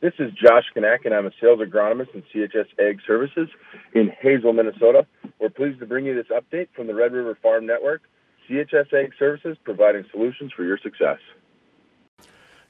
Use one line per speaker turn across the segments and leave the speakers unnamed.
This is Josh Kanak, and I'm a sales agronomist in CHS Ag Services in Hazel, Minnesota. We're pleased to bring you this update from the Red River Farm Network. CHS Ag Services providing solutions for your success.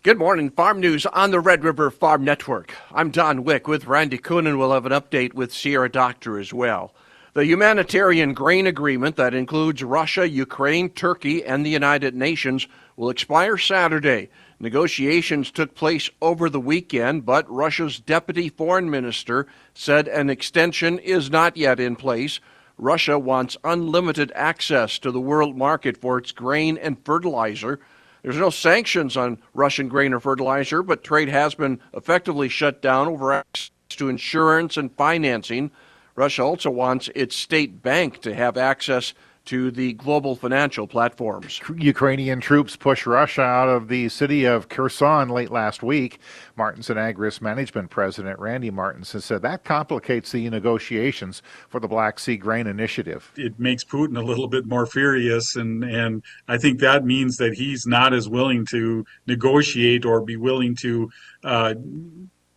Good morning, Farm News on the Red River Farm Network. I'm Don Wick with Randy Koenen. We'll have an update with Sierra Doctor as well. The humanitarian grain agreement that includes Russia, Ukraine, Turkey, and the United Nations will expire Saturday. Negotiations took place over the weekend, but Russia's deputy foreign minister said an extension is not yet in place. Russia wants unlimited access to the world market for its grain and fertilizer. There's no sanctions on Russian grain or fertilizer, but trade has been effectively shut down over access to insurance and financing. Russia also wants its state bank to have access to the global financial platforms.
Ukrainian troops push Russia out of the city of Kherson late last week. Martinson Ag Risk Management President Randy Martinson said that complicates the negotiations for the Black Sea Grain Initiative.
It makes Putin a little bit more furious, and, and I think that means that he's not as willing to negotiate or be willing to. Uh,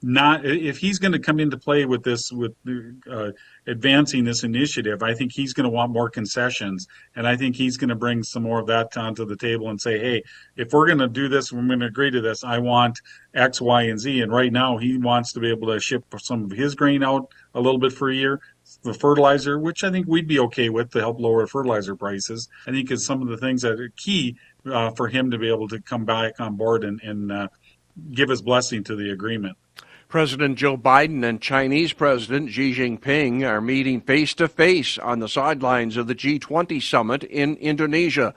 not if he's going to come into play with this with uh, advancing this initiative i think he's going to want more concessions. And i think he's going to bring some more of that onto the table and say hey if we're going to do this we're going to agree to this i want x y and z. And right now he wants to be able to ship some of his grain out a little bit for a year the fertilizer which i think we'd be okay with to help lower fertilizer prices. I think is some of the things that are key uh, for him to be able to come back on board and, and uh, give his blessing to the agreement
President Joe Biden and Chinese President Xi Jinping are meeting face to face on the sidelines of the G20 summit in Indonesia.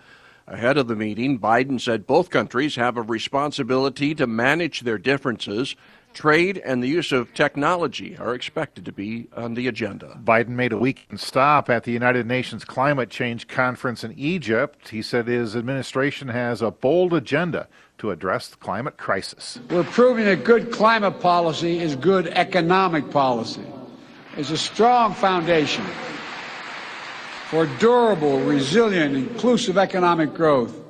Ahead of the meeting, Biden said both countries have a responsibility to manage their differences. Trade and the use of technology are expected to be on the agenda.
Biden made a weekend stop at the United Nations Climate Change Conference in Egypt. He said his administration has a bold agenda to address the climate crisis.
We're proving that good climate policy is good economic policy. It's a strong foundation for durable, resilient, inclusive economic growth.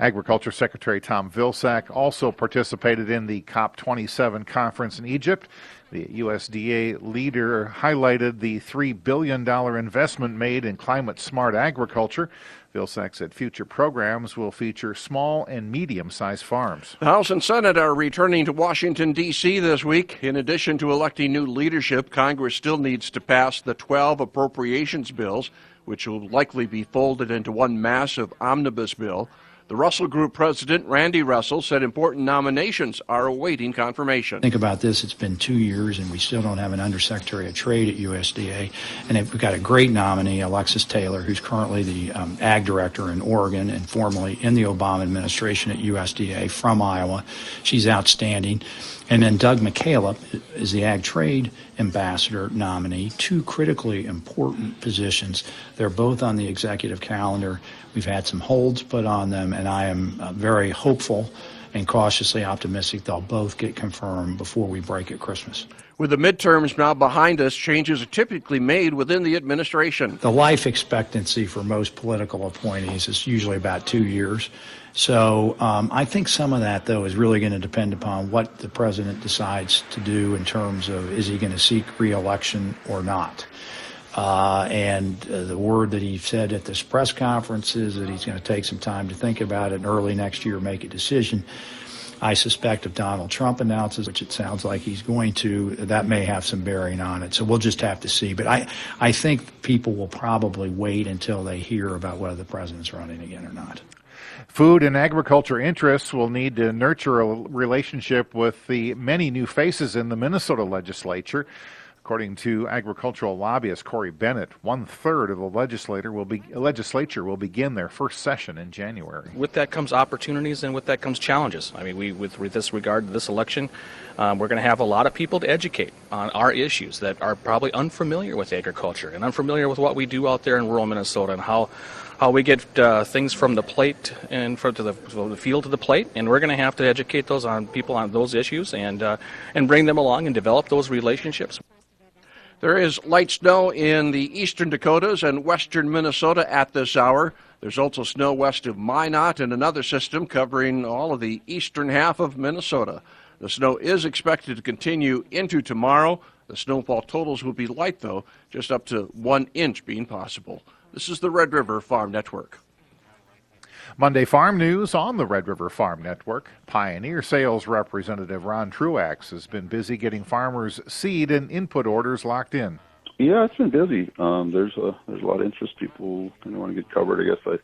Agriculture Secretary Tom Vilsack also participated in the COP27 conference in Egypt. The USDA leader highlighted the $3 billion investment made in climate smart agriculture. Vilsack said future programs will feature small and medium sized farms.
The House and Senate are returning to Washington, D.C. this week. In addition to electing new leadership, Congress still needs to pass the 12 appropriations bills, which will likely be folded into one massive omnibus bill. The Russell Group president, Randy Russell, said important nominations are awaiting confirmation.
Think about this. It's been two years, and we still don't have an undersecretary of trade at USDA. And we've got a great nominee, Alexis Taylor, who's currently the um, ag director in Oregon and formerly in the Obama administration at USDA from Iowa. She's outstanding. And then Doug McKalip is the Ag Trade Ambassador nominee, two critically important positions. They're both on the executive calendar. We've had some holds put on them, and I am uh, very hopeful and cautiously optimistic they'll both get confirmed before we break at Christmas.
With the midterms now behind us, changes are typically made within the administration.
The life expectancy for most political appointees is usually about two years. So um, I think some of that, though, is really going to depend upon what the president decides to do in terms of is he going to seek reelection or not. Uh, and uh, the word that he said at this press conference is that he's going to take some time to think about it and early next year make a decision. I suspect if Donald Trump announces, which it sounds like he's going to, that may have some bearing on it. So we'll just have to see. But I, I think people will probably wait until they hear about whether the president's running again or not.
Food and agriculture interests will need to nurture a relationship with the many new faces in the Minnesota legislature. According to agricultural lobbyist Corey Bennett, one third of the will be, legislature will begin their first session in January.
With that comes opportunities, and with that comes challenges. I mean, we, with, with this regard to this election, um, we're going to have a lot of people to educate on our issues that are probably unfamiliar with agriculture and unfamiliar with what we do out there in rural Minnesota and how how we get uh, things from the plate and from the, from the field to the plate, and we're going to have to educate those on people on those issues and uh, and bring them along and develop those relationships.
There is light snow in the eastern Dakotas and western Minnesota at this hour. There's also snow west of Minot and another system covering all of the eastern half of Minnesota. The snow is expected to continue into tomorrow. The snowfall totals will be light, though, just up to one inch being possible. This is the Red River Farm Network.
Monday Farm News on the Red River Farm Network. Pioneer Sales Representative Ron Truax has been busy getting farmers seed and input orders locked in.
Yeah, it's been busy. Um, there's a there's a lot of interest. People kind of want to get covered. I guess I,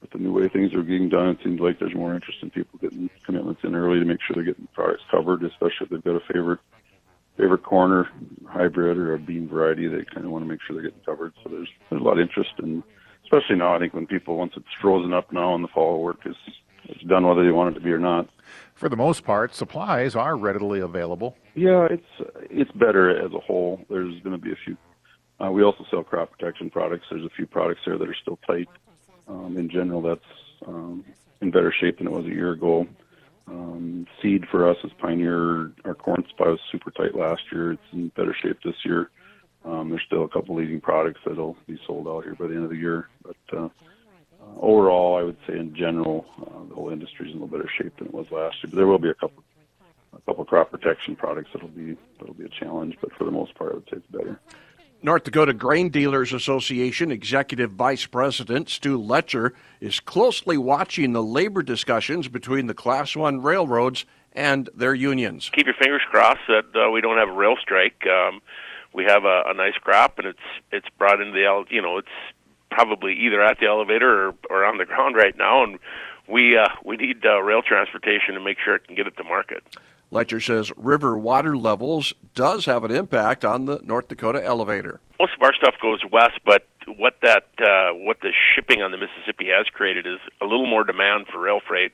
with the new way things are getting done, it seems like there's more interest in people getting commitments in early to make sure they're getting products covered, especially if they've got a favorite favorite corn hybrid or a bean variety. They kind of want to make sure they're getting covered. So there's there's a lot of interest, and especially now, I think when people once it's frozen up now and the fall work is it's done whether they want it to be or not.
For the most part, supplies are readily available.
Yeah, it's it's better as a whole. There's going to be a few. Uh, we also sell crop protection products. There's a few products there that are still tight. Um, in general, that's um, in better shape than it was a year ago. Um, seed for us is Pioneer. Our corn supply was super tight last year. It's in better shape this year. Um, there's still a couple leading products that'll be sold out here by the end of the year. But uh, uh, overall, I would say in general, uh, the whole industry is in a little better shape than it was last year. But there will be a couple a couple crop protection products that'll be that'll be a challenge. But for the most part, I would say it's better.
North Dakota Grain Dealers Association Executive Vice President Stu Letcher is closely watching the labor discussions between the Class 1 railroads and their unions.
Keep your fingers crossed that uh, we don't have a rail strike. Um, we have a, a nice crop, and it's it's brought into the you know it's probably either at the elevator or, or on the ground right now, and we uh, we need uh, rail transportation to make sure it can get it to market.
Letcher says river water levels does have an impact on the North Dakota elevator.
Most of our stuff goes west, but what that uh, what the shipping on the Mississippi has created is a little more demand for rail freight.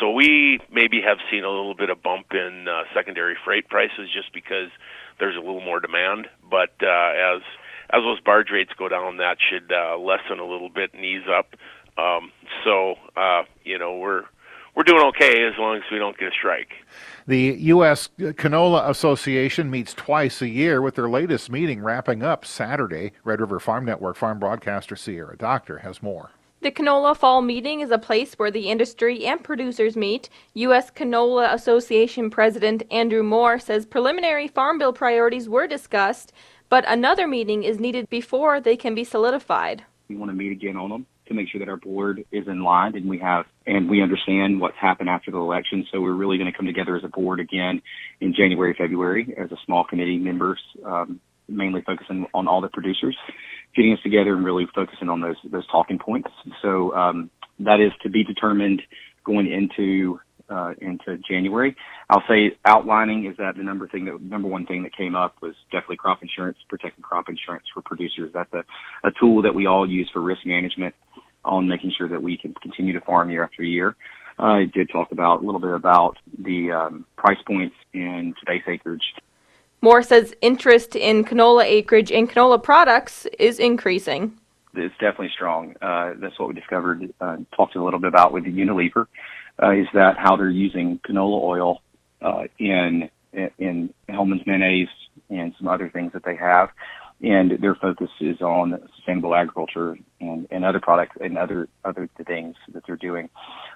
So we maybe have seen a little bit of bump in uh, secondary freight prices just because there's a little more demand. But uh, as as those barge rates go down, that should uh, lessen a little bit and ease up. Um, so uh, you know we're we're doing okay as long as we don't get a strike.
The U.S. Canola Association meets twice a year, with their latest meeting wrapping up Saturday. Red River Farm Network farm broadcaster Sierra Doctor has more.
The Canola Fall Meeting is a place where the industry and producers meet. U.S. Canola Association President Andrew Moore says preliminary Farm Bill priorities were discussed, but another meeting is needed before they can be solidified.
We want to meet again on them to make sure that our board is in line and we have and we understand what's happened after the election. So we're really going to come together as a board again in January, February as a small committee members, um, mainly focusing on all the producers, getting us together and really focusing on those those talking points. So um, that is to be determined going into uh, into January. I'll say outlining is that the number thing that number one thing that came up was definitely crop insurance, protecting crop insurance for producers. That's a, a tool that we all use for risk management on making sure that we can continue to farm year after year. I did talk about a little bit about the um, price points in today's acreage.
Moore says interest in canola acreage and canola products is increasing.
It's definitely strong. Uh, that's what we discovered. Uh, talked a little bit about with the Unilever, uh, is that how they're using canola oil uh, in in Hellmann's mayonnaise and some other things that they have and their focus is on sustainable agriculture and, and other products and other other things that they're doing.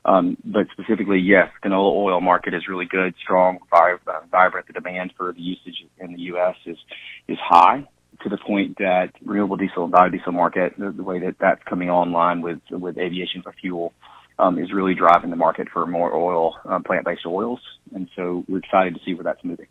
Um, but specifically, yes, canola oil market is really good, strong, vibrant. The demand for the usage in the U.S. is is high to the point that renewable diesel and biodiesel market, the, the way that that's coming online with with aviation fuel, um, is really driving the market for more oil, um, plant-based oils, and so we're excited to see where that's moving.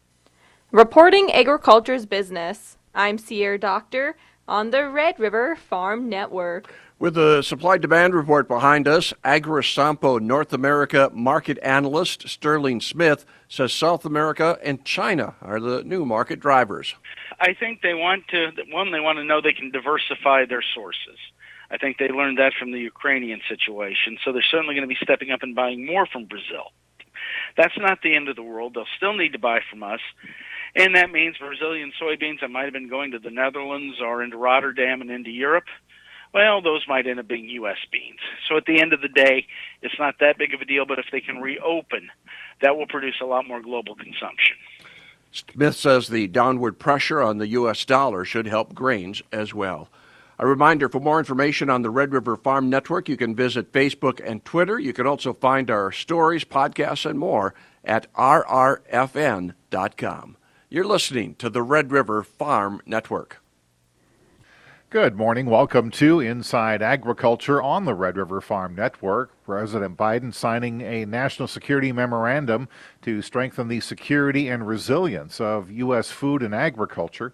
Reporting agriculture's business. I'm Sierra Doctor on the Red River Farm Network.
With the supply demand report behind us, AgriSompo North America market analyst Sterling Smith says South America and China are the new market drivers.
I think they want to, one, they want to know they can diversify their sources. I think they learned that from the Ukrainian situation, so they're certainly going to be stepping up and buying more from Brazil. That's not the end of the world. They'll still need to buy from us. And that means Brazilian soybeans that might have been going to the Netherlands or into Rotterdam and into Europe, well, those might end up being U.S. beans. So at the end of the day, it's not that big of a deal, but if they can reopen, that will produce a lot more global consumption.
Smith says the downward pressure on the U.S. dollar should help grains as well. A reminder for more information on the Red River Farm Network, you can visit Facebook and Twitter. You can also find our stories, podcasts, and more at rrfn.com. You're listening to the Red River Farm Network.
Good morning. Welcome to Inside Agriculture on the Red River Farm Network. President Biden signing a national security memorandum to strengthen the security and resilience of U.S. food and agriculture.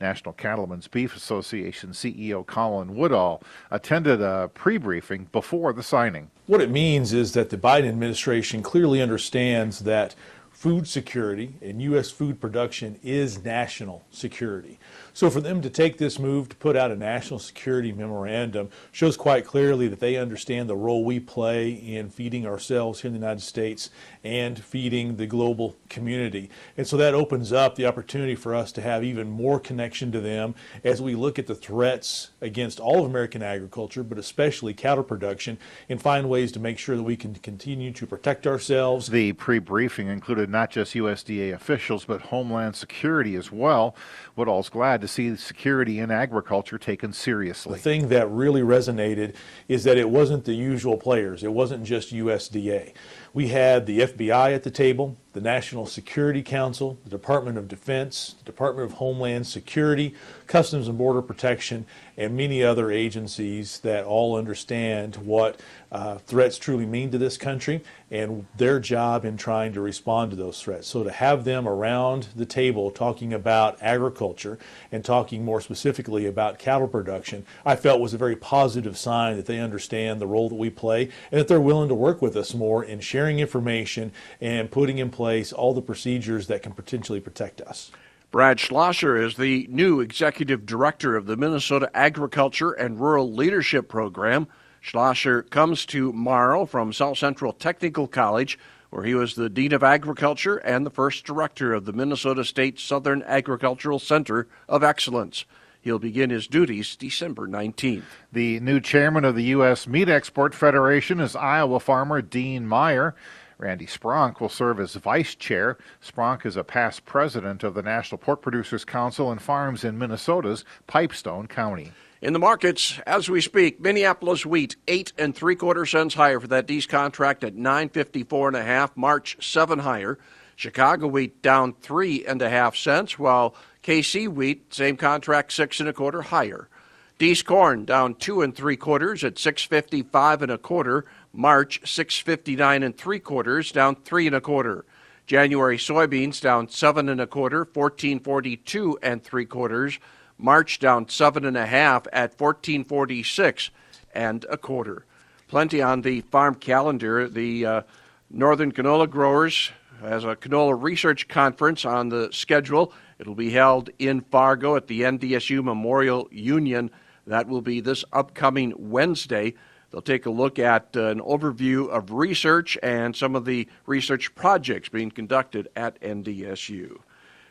National Cattlemen's Beef Association CEO Colin Woodall attended a pre briefing before the signing.
What it means is that the Biden administration clearly understands that food security and U.S. food production is national security. So for them to take this move to put out a national security memorandum shows quite clearly that they understand the role we play in feeding ourselves here in the United States and feeding the global community. And so that opens up the opportunity for us to have even more connection to them as we look at the threats against all of American agriculture, but especially cattle production, and find ways to make sure that we can continue to protect ourselves.
The pre briefing included not just USDA officials, but Homeland Security as well. Woodall's glad to see security in agriculture taken seriously.
The thing that really resonated is that it wasn't the usual players. It wasn't just USDA. We had the FBI at the table, the National Security Council, the Department of Defense, the Department of Homeland Security, Customs and Border Protection, and many other agencies that all understand what uh, threats truly mean to this country and their job in trying to respond to those threats. So to have them around the table talking about agriculture and talking more specifically about cattle production, I felt was a very positive sign that they understand the role that we play and that they're willing to work with us more in sharing information and putting in place all the procedures that can potentially protect us.
Brad Schlosser is the new executive director of the Minnesota Agriculture and Rural Leadership Program. Schlosser comes to MARL from South Central Technical College, where he was the Dean of Agriculture and the first director of the Minnesota State Southern Agricultural Center of Excellence. He'll begin his duties December 19th.
The new chairman of the U.S. Meat Export Federation is Iowa farmer Dean Meyer. Randy Spronk will serve as vice chair. Spronk is a past president of the National Pork Producers Council and farms in Minnesota's Pipestone County.
In the markets, as we speak, Minneapolis wheat eight and three quarter cents higher for that D's contract at nine fifty four and a half. March seven higher. Chicago wheat down three and a half cents, while KC wheat same contract six and a quarter higher. D's corn down two and three quarters at six fifty five and a quarter. March 659 and three quarters, down three and a quarter. January soybeans down seven and a quarter, 1442 and three quarters. March down seven and a half at 1446 and a quarter. Plenty on the farm calendar. The uh, Northern Canola Growers has a canola research conference on the schedule. It'll be held in Fargo at the NDSU Memorial Union. That will be this upcoming Wednesday. They'll take a look at uh, an overview of research and some of the research projects being conducted at NDSU.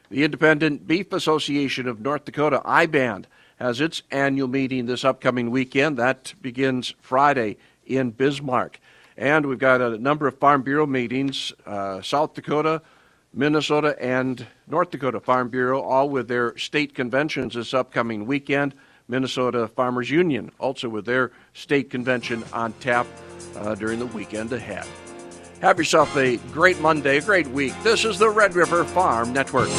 The Independent Beef Association of North Dakota, IBAND, has its annual meeting this upcoming weekend. That begins Friday in Bismarck. And we've got a number of Farm Bureau meetings uh, South Dakota, Minnesota, and North Dakota Farm Bureau, all with their state conventions this upcoming weekend. Minnesota Farmers Union, also with their state convention on tap uh, during the weekend ahead. Have yourself a great Monday, a great week. This is the Red River Farm Network.